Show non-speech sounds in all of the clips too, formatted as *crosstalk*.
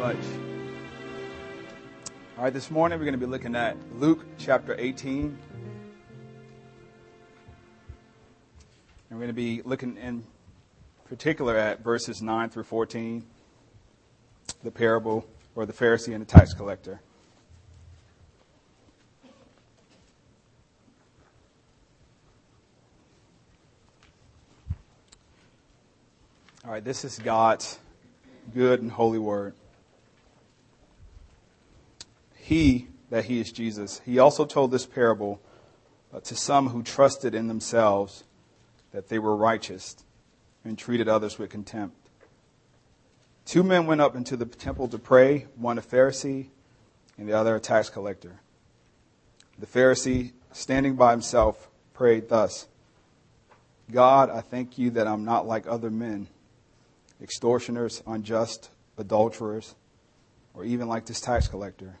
much. All right, this morning we're going to be looking at Luke chapter 18. And we're going to be looking in particular at verses 9 through 14, the parable or the Pharisee and the tax collector. All right, this is God's good and holy word. He, that he is Jesus, he also told this parable uh, to some who trusted in themselves that they were righteous and treated others with contempt. Two men went up into the temple to pray, one a Pharisee and the other a tax collector. The Pharisee, standing by himself, prayed thus God, I thank you that I'm not like other men, extortioners, unjust, adulterers, or even like this tax collector.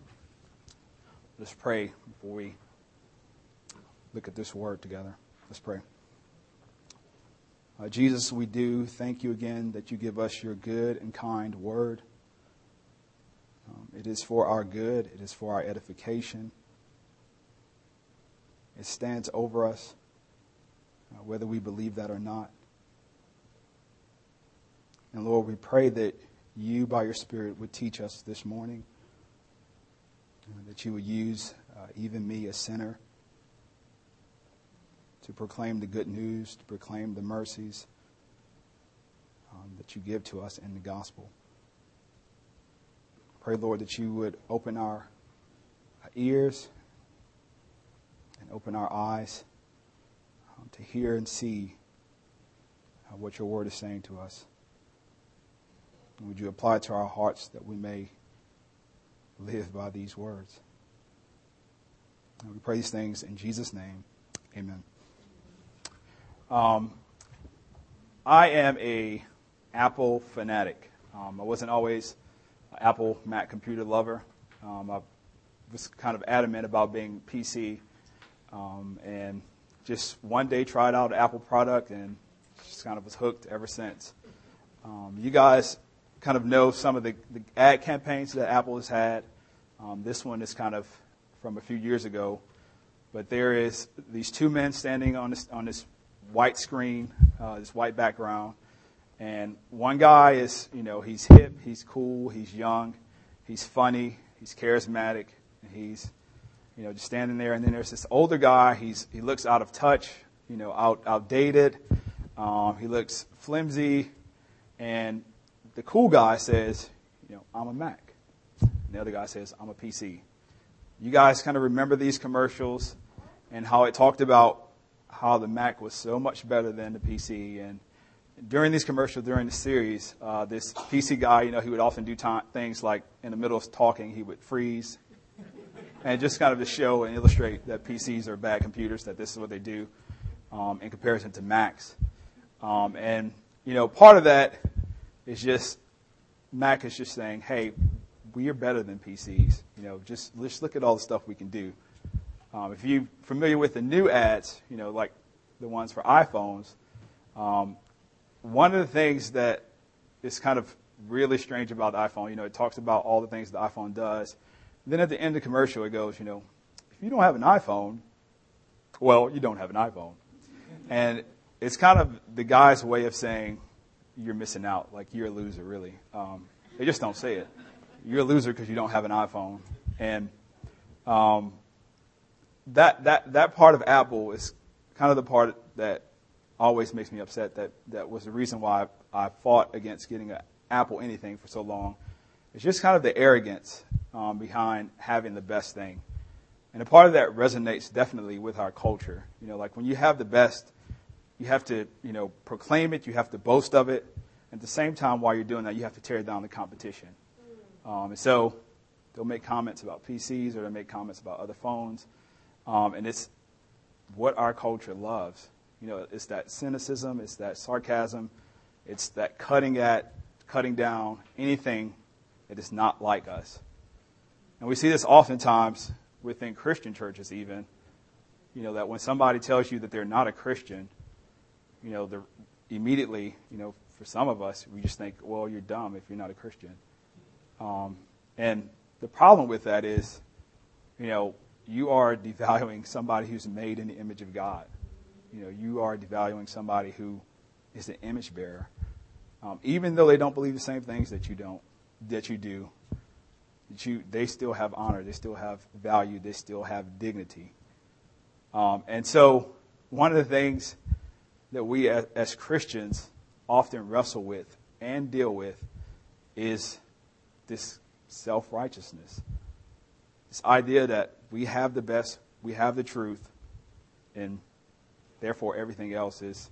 Let's pray before we look at this word together. Let's pray. Uh, Jesus, we do thank you again that you give us your good and kind word. Um, it is for our good, it is for our edification. It stands over us, uh, whether we believe that or not. And Lord, we pray that you, by your Spirit, would teach us this morning that you would use uh, even me, a sinner, to proclaim the good news, to proclaim the mercies um, that you give to us in the gospel. Pray, Lord, that you would open our ears and open our eyes um, to hear and see uh, what your word is saying to us. And would you apply it to our hearts that we may live by these words. And we pray these things in Jesus' name. Amen. Um, I am a Apple fanatic. Um, I wasn't always an Apple Mac computer lover. Um, I was kind of adamant about being PC, um, and just one day tried out an Apple product and just kind of was hooked ever since. Um, you guys kind of know some of the, the ad campaigns that Apple has had. Um, this one is kind of from a few years ago, but there is these two men standing on this on this white screen, uh, this white background, and one guy is you know he's hip, he's cool, he's young, he's funny, he's charismatic, and he's you know just standing there, and then there's this older guy. He's he looks out of touch, you know, out outdated. Um, he looks flimsy, and the cool guy says, you know, I'm a Mac. And the other guy says, I'm a PC. You guys kind of remember these commercials and how it talked about how the Mac was so much better than the PC. And during these commercials, during the series, uh, this PC guy, you know, he would often do t- things like in the middle of talking, he would freeze. And just kind of to show and illustrate that PCs are bad computers, that this is what they do um, in comparison to Macs. Um, and, you know, part of that is just Mac is just saying, hey, we are better than PCs. You know, just let's look at all the stuff we can do. Um, if you're familiar with the new ads, you know, like the ones for iPhones, um, one of the things that is kind of really strange about the iPhone, you know, it talks about all the things the iPhone does. Then at the end of the commercial, it goes, you know, if you don't have an iPhone, well, you don't have an iPhone. And it's kind of the guy's way of saying you're missing out, like you're a loser, really. Um, they just don't say it you're a loser because you don't have an iPhone. And um, that that that part of Apple is kind of the part that always makes me upset. That that was the reason why I, I fought against getting an Apple anything for so long. It's just kind of the arrogance um, behind having the best thing, and a part of that resonates definitely with our culture. You know, like when you have the best, you have to you know proclaim it, you have to boast of it. At the same time, while you're doing that, you have to tear down the competition. Um, and so they'll make comments about PCs or they'll make comments about other phones. Um, and it's what our culture loves. You know, it's that cynicism, it's that sarcasm, it's that cutting at, cutting down anything that is not like us. And we see this oftentimes within Christian churches, even. You know, that when somebody tells you that they're not a Christian, you know, they're immediately, you know, for some of us, we just think, well, you're dumb if you're not a Christian. Um, and the problem with that is, you know, you are devaluing somebody who's made in the image of God. You know, you are devaluing somebody who is the image bearer. Um, even though they don't believe the same things that you don't, that you do, that you, they still have honor, they still have value, they still have dignity. Um, and so, one of the things that we as, Christians often wrestle with and deal with is this self righteousness. This idea that we have the best, we have the truth, and therefore everything else is,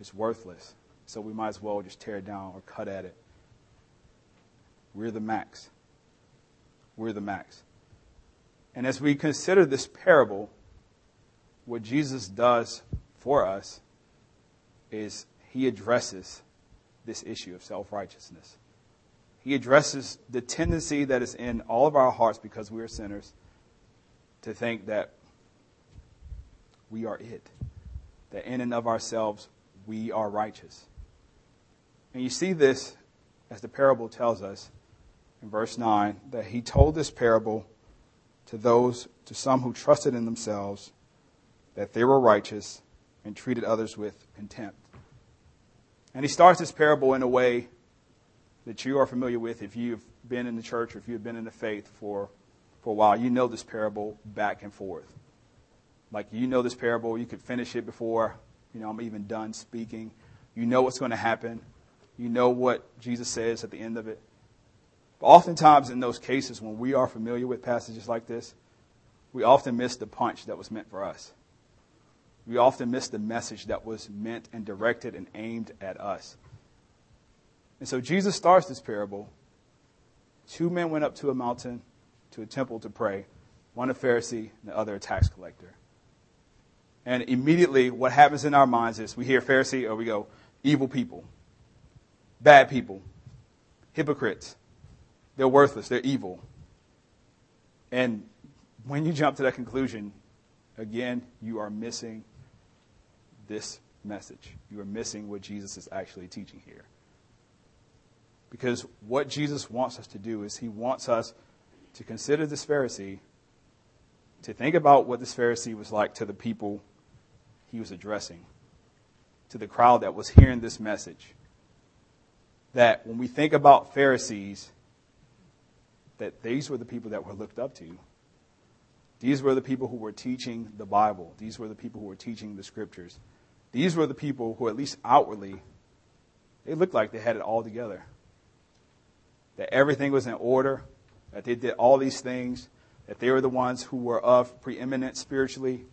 is worthless. So we might as well just tear it down or cut at it. We're the Macs. We're the Macs. And as we consider this parable, what Jesus does for us is he addresses this issue of self righteousness. He addresses the tendency that is in all of our hearts because we are sinners to think that we are it, that in and of ourselves we are righteous. And you see this as the parable tells us in verse 9 that he told this parable to those, to some who trusted in themselves that they were righteous and treated others with contempt. And he starts this parable in a way that you are familiar with if you've been in the church or if you've been in the faith for, for a while. You know this parable back and forth. Like you know this parable, you could finish it before, you know, I'm even done speaking. You know what's going to happen. You know what Jesus says at the end of it. But oftentimes in those cases when we are familiar with passages like this, we often miss the punch that was meant for us. We often miss the message that was meant and directed and aimed at us. And so Jesus starts this parable. Two men went up to a mountain, to a temple to pray, one a Pharisee and the other a tax collector. And immediately, what happens in our minds is we hear Pharisee, or we go, evil people, bad people, hypocrites. They're worthless, they're evil. And when you jump to that conclusion, again, you are missing this message. You are missing what Jesus is actually teaching here. Because what Jesus wants us to do is he wants us to consider this Pharisee, to think about what this Pharisee was like to the people he was addressing, to the crowd that was hearing this message. That when we think about Pharisees, that these were the people that were looked up to. These were the people who were teaching the Bible. These were the people who were teaching the scriptures. These were the people who, at least outwardly, they looked like they had it all together that everything was in order, that they did all these things, that they were the ones who were of preeminence spiritually.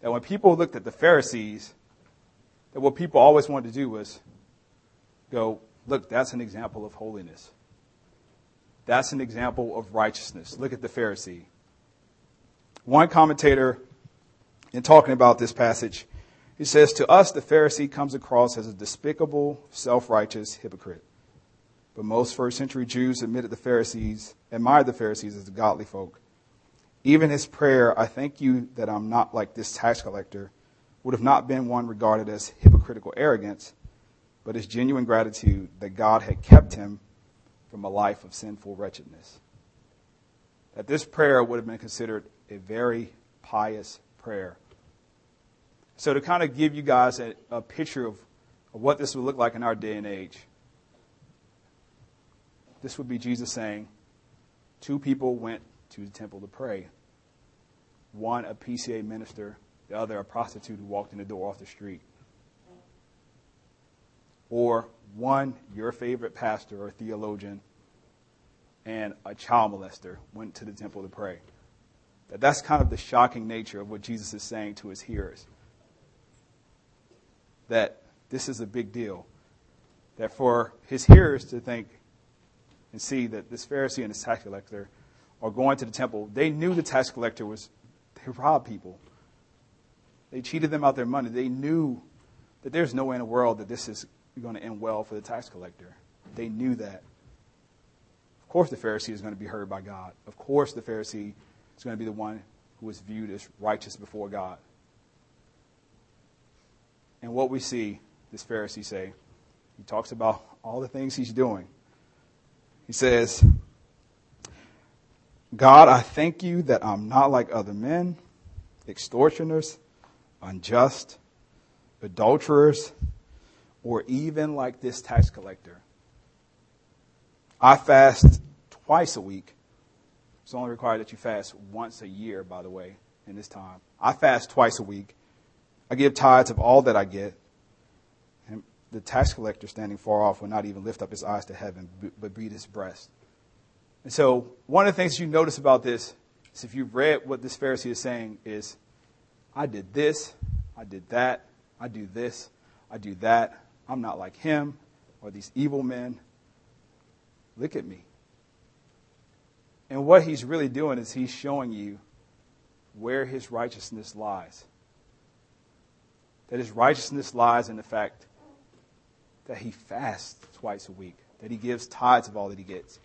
That when people looked at the Pharisees, that what people always wanted to do was go, look, that's an example of holiness. That's an example of righteousness. Look at the Pharisee. One commentator, in talking about this passage, he says, To us, the Pharisee comes across as a despicable, self righteous hypocrite. But most first century Jews admitted the Pharisees, admired the Pharisees as godly folk. Even his prayer, I thank you that I'm not like this tax collector, would have not been one regarded as hypocritical arrogance, but as genuine gratitude that God had kept him from a life of sinful wretchedness. That this prayer would have been considered a very pious prayer. So, to kind of give you guys a, a picture of, of what this would look like in our day and age, this would be Jesus saying, two people went to the temple to pray. One, a PCA minister, the other, a prostitute who walked in the door off the street. Or one, your favorite pastor or theologian, and a child molester went to the temple to pray. That that's kind of the shocking nature of what Jesus is saying to his hearers. That this is a big deal that for his hearers to think and see that this Pharisee and this tax collector are going to the temple, they knew the tax collector was, they robbed people. They cheated them out their money. They knew that there's no way in the world that this is going to end well for the tax collector. They knew that. Of course, the Pharisee is going to be heard by God. Of course, the Pharisee is going to be the one who is viewed as righteous before God. And what we see this Pharisee say, he talks about all the things he's doing. He says, God, I thank you that I'm not like other men, extortioners, unjust, adulterers, or even like this tax collector. I fast twice a week. It's only required that you fast once a year, by the way, in this time. I fast twice a week. I give tithes of all that I get. And the tax collector standing far off will not even lift up his eyes to heaven, but beat his breast. And so, one of the things you notice about this is if you've read what this Pharisee is saying, is I did this, I did that, I do this, I do that. I'm not like him or these evil men. Look at me. And what he's really doing is he's showing you where his righteousness lies. That his righteousness lies in the fact that he fasts twice a week, that he gives tithes of all that he gets.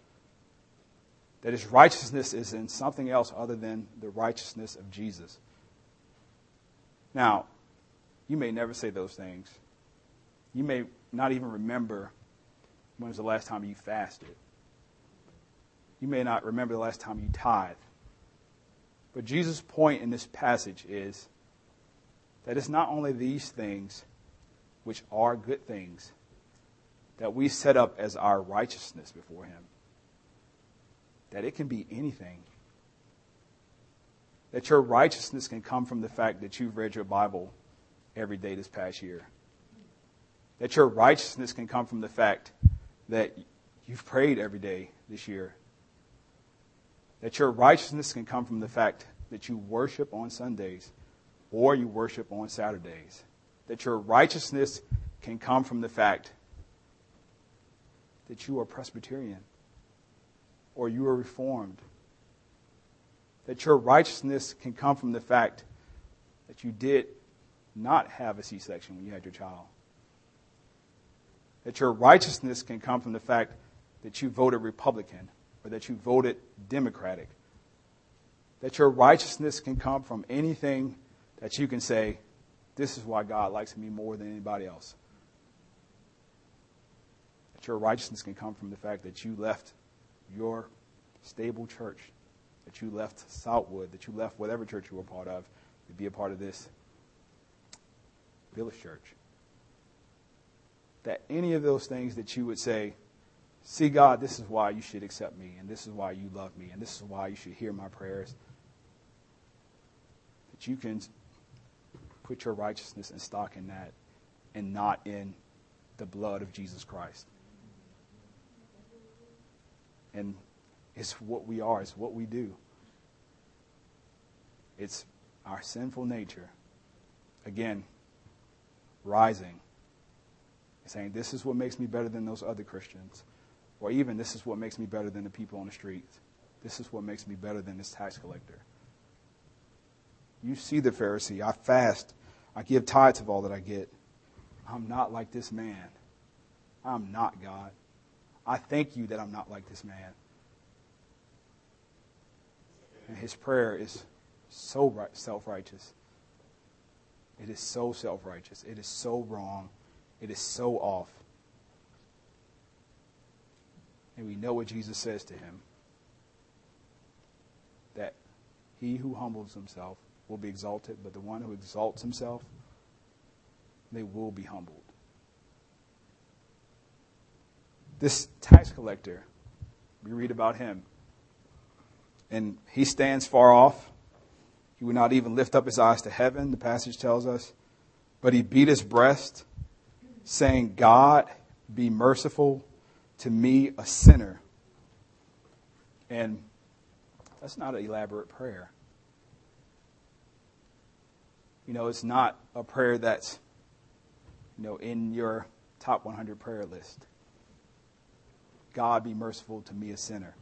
That his righteousness is in something else other than the righteousness of Jesus. Now, you may never say those things. You may not even remember when was the last time you fasted. You may not remember the last time you tithe. But Jesus' point in this passage is that it's not only these things, which are good things, that we set up as our righteousness before Him. That it can be anything. That your righteousness can come from the fact that you've read your Bible every day this past year. That your righteousness can come from the fact that you've prayed every day this year. That your righteousness can come from the fact that you worship on Sundays or you worship on Saturdays. That your righteousness can come from the fact that you are Presbyterian or you are Reformed. That your righteousness can come from the fact that you did not have a C section when you had your child. That your righteousness can come from the fact that you voted Republican or that you voted Democratic. That your righteousness can come from anything that you can say, this is why God likes me more than anybody else. That your righteousness can come from the fact that you left your stable church, that you left Southwood, that you left whatever church you were part of to be a part of this Village Church. That any of those things that you would say, see, God, this is why you should accept me, and this is why you love me, and this is why you should hear my prayers. That you can put your righteousness and stock in that and not in the blood of Jesus Christ. And it's what we are, it's what we do. It's our sinful nature. Again, rising, saying, This is what makes me better than those other Christians. Or even, This is what makes me better than the people on the streets. This is what makes me better than this tax collector. You see the Pharisee. I fast. I give tithes of all that I get. I'm not like this man. I'm not God. I thank you that I'm not like this man. And his prayer is so self righteous. It is so self righteous. It is so wrong. It is so off. And we know what Jesus says to him that he who humbles himself will be exalted, but the one who exalts himself, they will be humbled. This tax collector, we read about him, and he stands far off he would not even lift up his eyes to heaven, the passage tells us. But he beat his breast, saying, God, be merciful to me, a sinner. And that's not an elaborate prayer. You know, it's not a prayer that's, you know, in your top 100 prayer list. God be merciful to me, a sinner.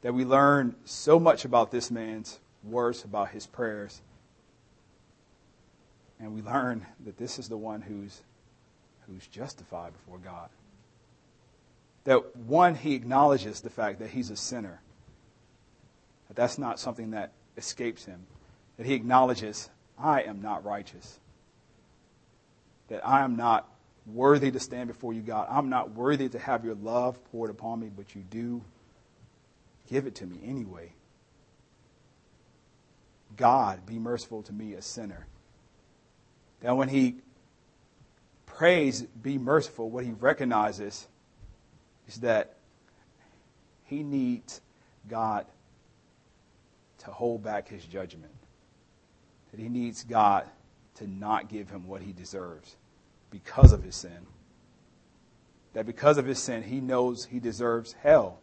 That we learn so much about this man's words, about his prayers. And we learn that this is the one who's, who's justified before God. That one, he acknowledges the fact that he's a sinner. That that's not something that escapes him. That he acknowledges, I am not righteous. That I am not worthy to stand before you, God. I'm not worthy to have your love poured upon me, but you do give it to me anyway. God, be merciful to me, a sinner. That when he prays, be merciful, what he recognizes is that he needs God to hold back his judgment. That he needs God to not give him what he deserves because of his sin. That because of his sin, he knows he deserves hell,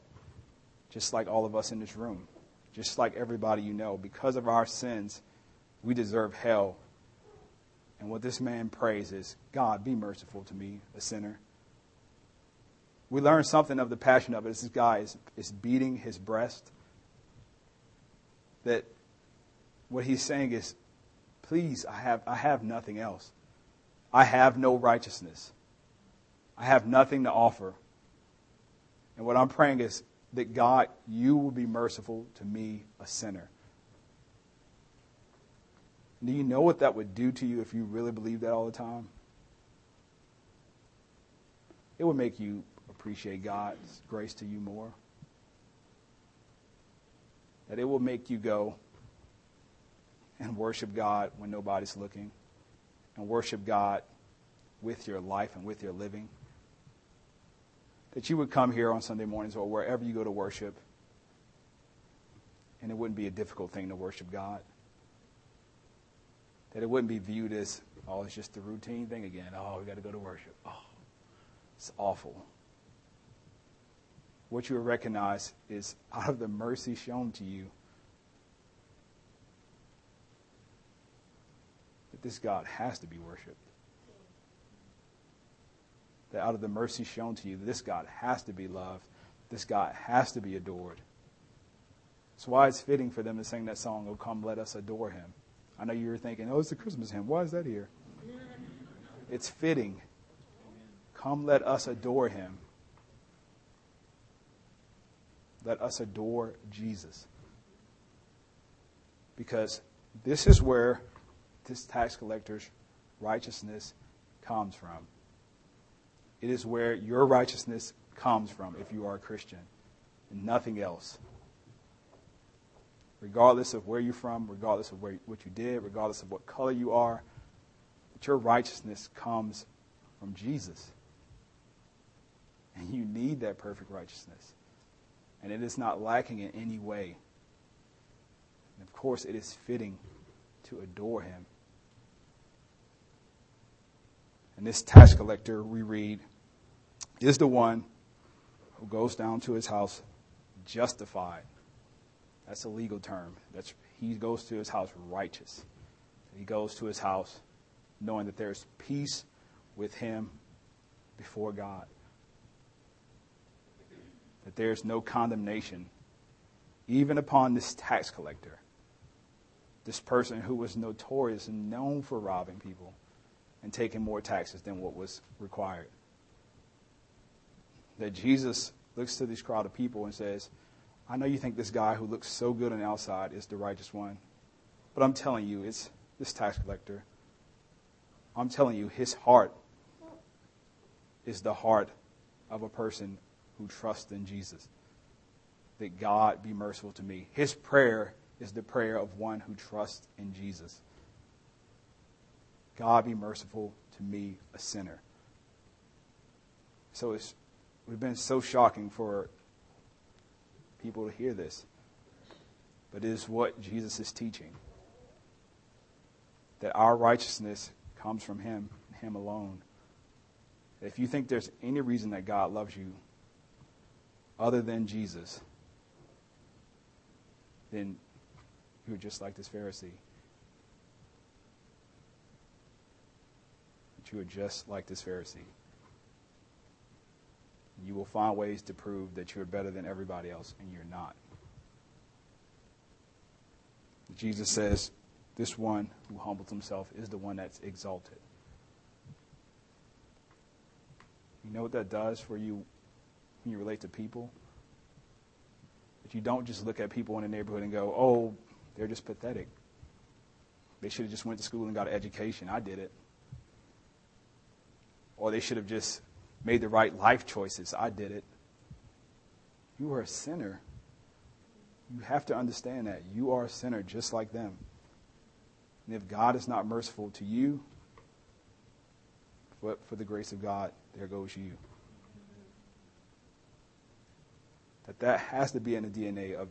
just like all of us in this room, just like everybody you know. Because of our sins, we deserve hell. And what this man prays is God, be merciful to me, a sinner. We learn something of the passion of it. This guy is, is beating his breast. That what he's saying is, please, I have, I have nothing else. I have no righteousness. I have nothing to offer. And what I'm praying is that God, you will be merciful to me, a sinner. Do you know what that would do to you if you really believed that all the time? It would make you appreciate God's grace to you more. That it will make you go and worship God when nobody's looking and worship God with your life and with your living. That you would come here on Sunday mornings or wherever you go to worship, and it wouldn't be a difficult thing to worship God. That it wouldn't be viewed as, oh, it's just a routine thing again. Oh, we got to go to worship. Oh, it's awful. What you will recognize is *laughs* out of the mercy shown to you, that this God has to be worshiped. That out of the mercy shown to you, this God has to be loved. This God has to be adored. That's why it's fitting for them to sing that song, Oh, come, let us adore him. I know you were thinking, oh, it's the Christmas hymn. Why is that here? It's fitting. Come, let us adore him. Let us adore Jesus. Because this is where this tax collector's righteousness comes from. It is where your righteousness comes from if you are a Christian, and nothing else. Regardless of where you're from, regardless of where, what you did, regardless of what color you are, your righteousness comes from Jesus. And you need that perfect righteousness. And it is not lacking in any way. And of course, it is fitting to adore him And this tax collector, we read, is the one who goes down to his house justified. That's a legal term. That's, he goes to his house righteous. He goes to his house knowing that there's peace with him before God. That there's no condemnation, even upon this tax collector, this person who was notorious and known for robbing people and taking more taxes than what was required. That Jesus looks to this crowd of people and says, I know you think this guy who looks so good on the outside is the righteous one, but I'm telling you, it's this tax collector. I'm telling you, his heart is the heart of a person who trusts in Jesus. That God be merciful to me. His prayer is the prayer of one who trusts in Jesus. God be merciful to me, a sinner. So it's we've been so shocking for people to hear this. But it is what Jesus is teaching. That our righteousness comes from Him, Him alone. If you think there's any reason that God loves you other than Jesus, then you're just like this Pharisee. You are just like this Pharisee. You will find ways to prove that you're better than everybody else, and you're not. Jesus says, This one who humbles himself is the one that's exalted. You know what that does for you when you relate to people? That you don't just look at people in the neighborhood and go, oh, they're just pathetic. They should have just went to school and got an education. I did it. Or they should have just made the right life choices. I did it. You are a sinner. You have to understand that. You are a sinner just like them. And if God is not merciful to you, but for the grace of God, there goes you. That that has to be in the DNA of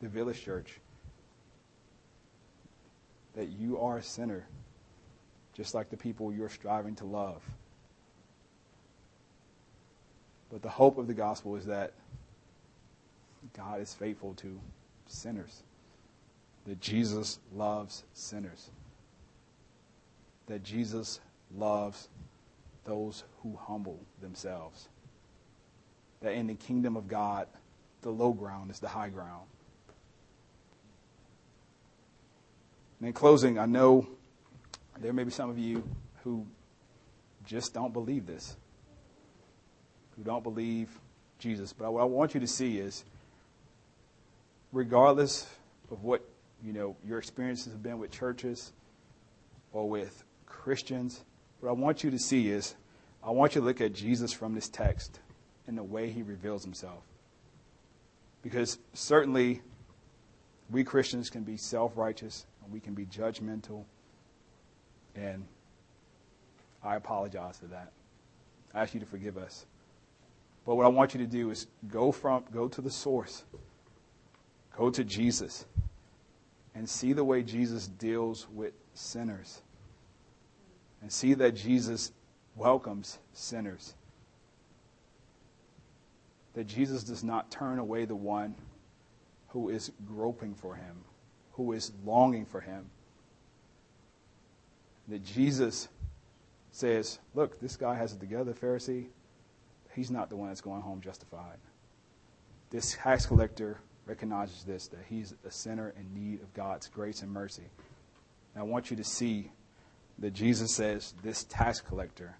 the village church. That you are a sinner, just like the people you're striving to love. But the hope of the gospel is that God is faithful to sinners. That Jesus loves sinners. That Jesus loves those who humble themselves. That in the kingdom of God, the low ground is the high ground. And in closing, I know there may be some of you who just don't believe this, who don't believe Jesus. But what I want you to see is, regardless of what you know your experiences have been with churches or with Christians, what I want you to see is I want you to look at Jesus from this text and the way he reveals himself. Because certainly we Christians can be self righteous and we can be judgmental. And I apologize for that. I ask you to forgive us. But what I want you to do is go from go to the source. Go to Jesus and see the way Jesus deals with sinners and see that Jesus welcomes sinners. That Jesus does not turn away the one who is groping for him, who is longing for him. That Jesus says, Look, this guy has it together, Pharisee. He's not the one that's going home justified. This tax collector recognizes this, that he's a sinner in need of God's grace and mercy. And I want you to see that Jesus says this tax collector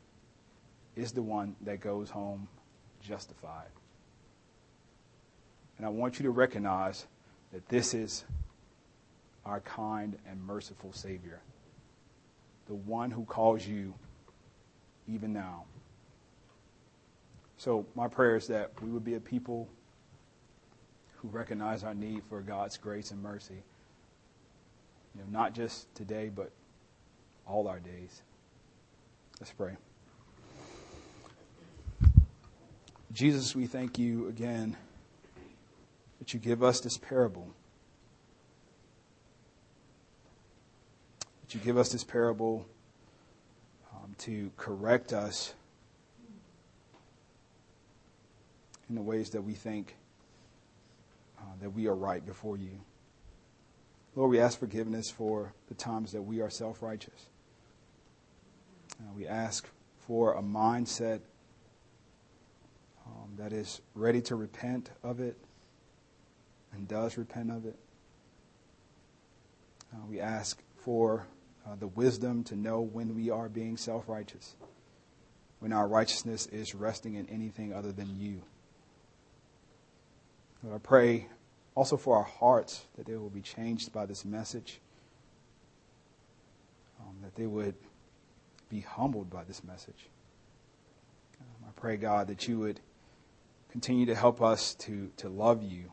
is the one that goes home justified. And I want you to recognize that this is our kind and merciful Savior, the one who calls you even now. So, my prayer is that we would be a people who recognize our need for God's grace and mercy. You know, not just today, but all our days. Let's pray. Jesus, we thank you again that you give us this parable. That you give us this parable um, to correct us in the ways that we think uh, that we are right before you. Lord, we ask forgiveness for the times that we are self righteous. Uh, we ask for a mindset um, that is ready to repent of it and does repent of it. Uh, we ask for uh, the wisdom to know when we are being self righteous, when our righteousness is resting in anything other than you. Lord, I pray also for our hearts that they will be changed by this message, um, that they would be humbled by this message. Um, I pray, God, that you would continue to help us to, to love you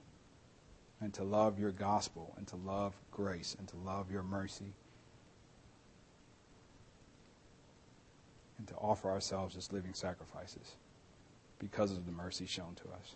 and to love your gospel and to love grace and to love your mercy and to offer ourselves as living sacrifices because of the mercy shown to us.